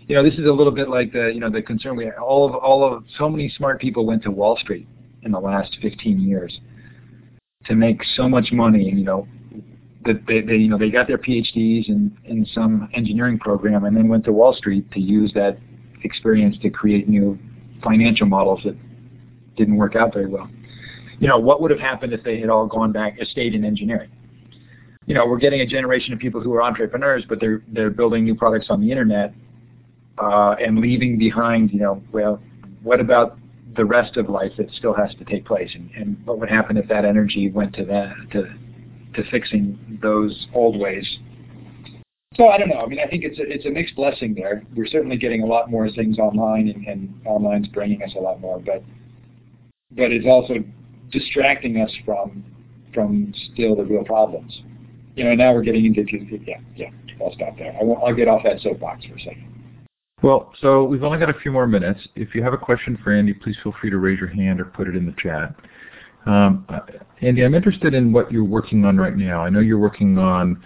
You know, this is a little bit like the you know the concern we had. all of all of so many smart people went to Wall Street in the last 15 years to make so much money. And you know, that they, they you know they got their PhDs in in some engineering program and then went to Wall Street to use that experience to create new financial models that didn't work out very well. You know, what would have happened if they had all gone back, stayed in engineering? You know, we're getting a generation of people who are entrepreneurs, but they're they're building new products on the internet uh, and leaving behind, you know, well, what about the rest of life that still has to take place, and, and what would happen if that energy went to that to to fixing those old ways so I don't know. I mean, I think it's a, it's a mixed blessing there. We're certainly getting a lot more things online, and, and online's bringing us a lot more, but but it's also distracting us from from still the real problems. You know, now we're getting into yeah, yeah. I'll stop there. I won't, I'll get off that soapbox for a second. Well, so we've only got a few more minutes. If you have a question for Andy, please feel free to raise your hand or put it in the chat. Um, uh, Andy, I'm interested in what you're working on right now. I know you're working on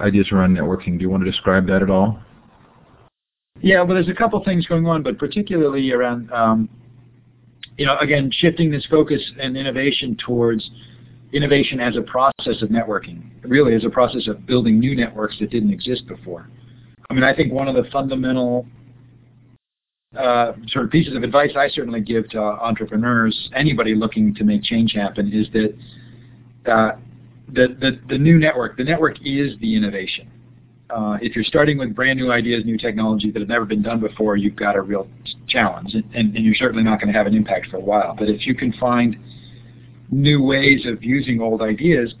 ideas around networking. Do you want to describe that at all? Yeah, well, there's a couple things going on, but particularly around, um, you know, again, shifting this focus and innovation towards innovation as a process of networking, really as a process of building new networks that didn't exist before. I mean, I think one of the fundamental uh, sort of pieces of advice I certainly give to entrepreneurs, anybody looking to make change happen, is that uh, the, the, the new network, the network is the innovation. Uh, if you're starting with brand new ideas, new technology that have never been done before, you've got a real challenge, and, and, and you're certainly not going to have an impact for a while. But if you can find new ways of using old ideas,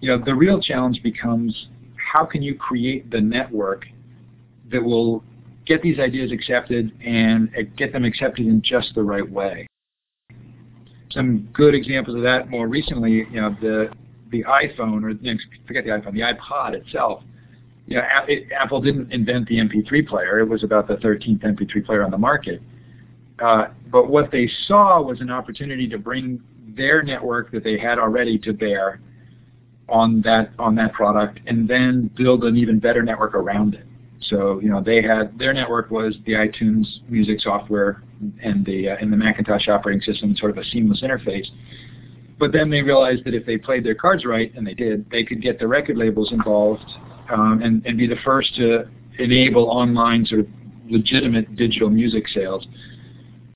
you know, the real challenge becomes how can you create the network that will get these ideas accepted and uh, get them accepted in just the right way. Some good examples of that more recently, you know, the the iPhone, or forget the iPhone, the iPod itself, you know, it, Apple didn't invent the MP3 player. It was about the 13th MP3 player on the market. Uh, but what they saw was an opportunity to bring their network that they had already to bear on that on that product, and then build an even better network around it. So you know they had their network was the iTunes music software and the uh, and the Macintosh operating system, sort of a seamless interface. But then they realized that if they played their cards right, and they did, they could get the record labels involved um, and, and be the first to enable online sort of legitimate digital music sales.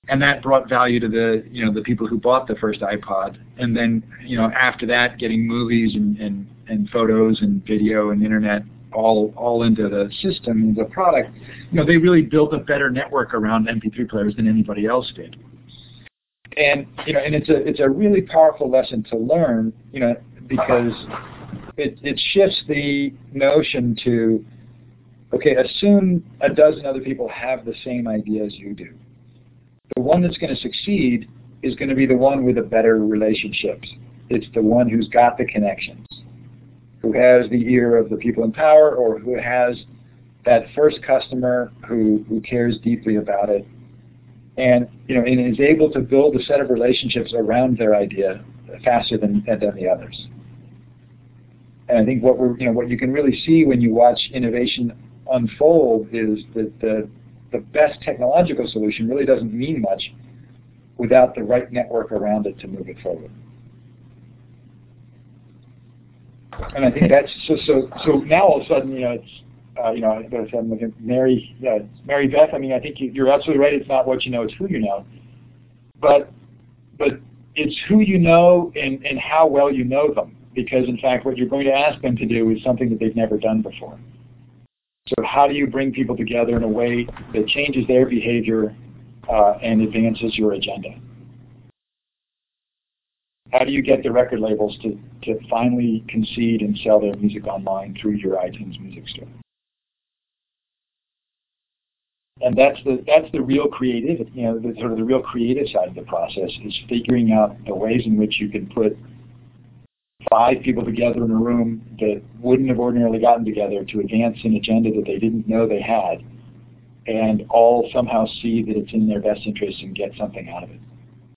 And that brought value to the you know the people who bought the first iPod. And then you know after that, getting movies and, and, and photos and video and internet all all into the system, the product, you know, they really built a better network around MP3 players than anybody else did and you know, and it's a it's a really powerful lesson to learn, you know, because it it shifts the notion to okay, assume a dozen other people have the same idea as you do. The one that's going to succeed is going to be the one with the better relationships. It's the one who's got the connections, who has the ear of the people in power, or who has that first customer who, who cares deeply about it and you know, and is able to build a set of relationships around their idea faster than than the others. And I think what we're you know what you can really see when you watch innovation unfold is that the the best technological solution really doesn't mean much without the right network around it to move it forward. And I think that's so so so now all of a sudden you know it's uh, you know, I'm looking Mary, yeah, Mary Beth. I mean, I think you, are absolutely right. It's not what you know; it's who you know. But, but it's who you know and and how well you know them. Because in fact, what you're going to ask them to do is something that they've never done before. So how do you bring people together in a way that changes their behavior uh, and advances your agenda? How do you get the record labels to, to finally concede and sell their music online through your iTunes music store? and that's the that's the real creative, you know, the sort of the real creative side of the process is figuring out the ways in which you can put five people together in a room that wouldn't have ordinarily gotten together to advance an agenda that they didn't know they had, and all somehow see that it's in their best interest and get something out of it.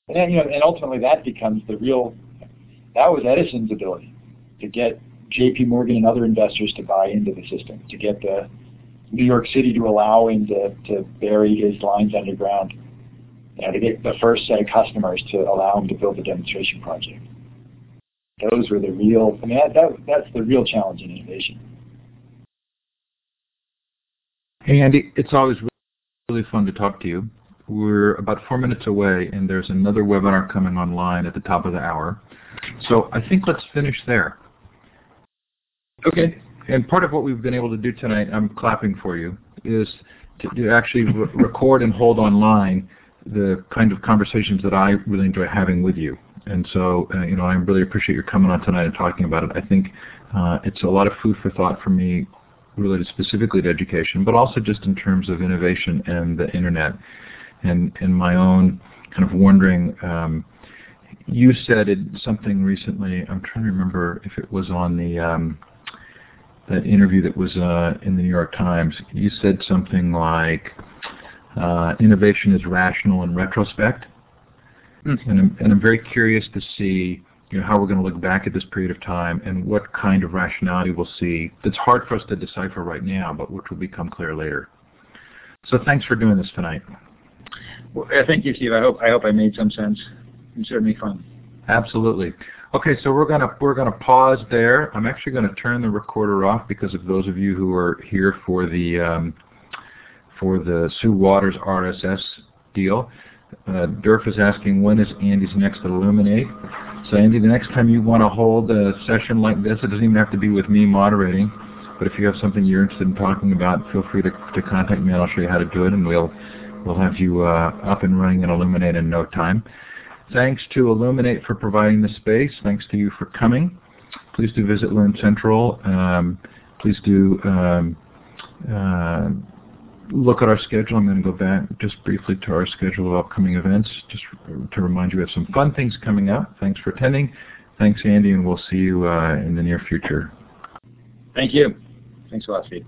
And then, you know, and ultimately that becomes the real, that was Edison's ability to get JP Morgan and other investors to buy into the system, to get the New York City to allow him to, to bury his lines underground, you know, to get the first set of customers to allow him to build a demonstration project. Those were the real, I mean, that, that, that's the real challenge in innovation. Hey, Andy, it's always really fun to talk to you. We're about four minutes away, and there's another webinar coming online at the top of the hour. So I think let's finish there. Okay. And part of what we've been able to do tonight, I'm clapping for you, is to, to actually re record and hold online the kind of conversations that I really enjoy having with you. And so, uh, you know, I really appreciate your coming on tonight and talking about it. I think uh, it's a lot of food for thought for me related specifically to education, but also just in terms of innovation and the internet and, and my own kind of wondering, um, you said it, something recently, I'm trying to remember if it was on the, um, that interview that was uh, in the New York Times. You said something like, uh, innovation is rational in retrospect. Mm -hmm. and, I'm, and I'm very curious to see you know, how we're going to look back at this period of time and what kind of rationality we'll see that's hard for us to decipher right now, but which will become clear later. So thanks for doing this tonight. Well, thank you, Steve. I hope I hope I made some sense. It's certainly fun. Absolutely. Okay, so we're gonna we're gonna pause there. I'm actually gonna turn the recorder off because of those of you who are here for the um, for the Sue Waters RSS deal. Uh, Durf is asking when is Andy's next Elluminate. So Andy, the next time you want to hold a session like this, it doesn't even have to be with me moderating, but if you have something you're interested in talking about, feel free to, to contact me and I'll show you how to do it and we'll, we'll have you uh, up and running in Elluminate in no time. Thanks to Elluminate for providing the space. Thanks to you for coming. Please do visit Learn Central. Um, please do um, uh, look at our schedule. I'm going to go back just briefly to our schedule of upcoming events, just to remind you we have some fun things coming up. Thanks for attending. Thanks, Andy, and we'll see you uh, in the near future. Thank you. Thanks a lot, Steve.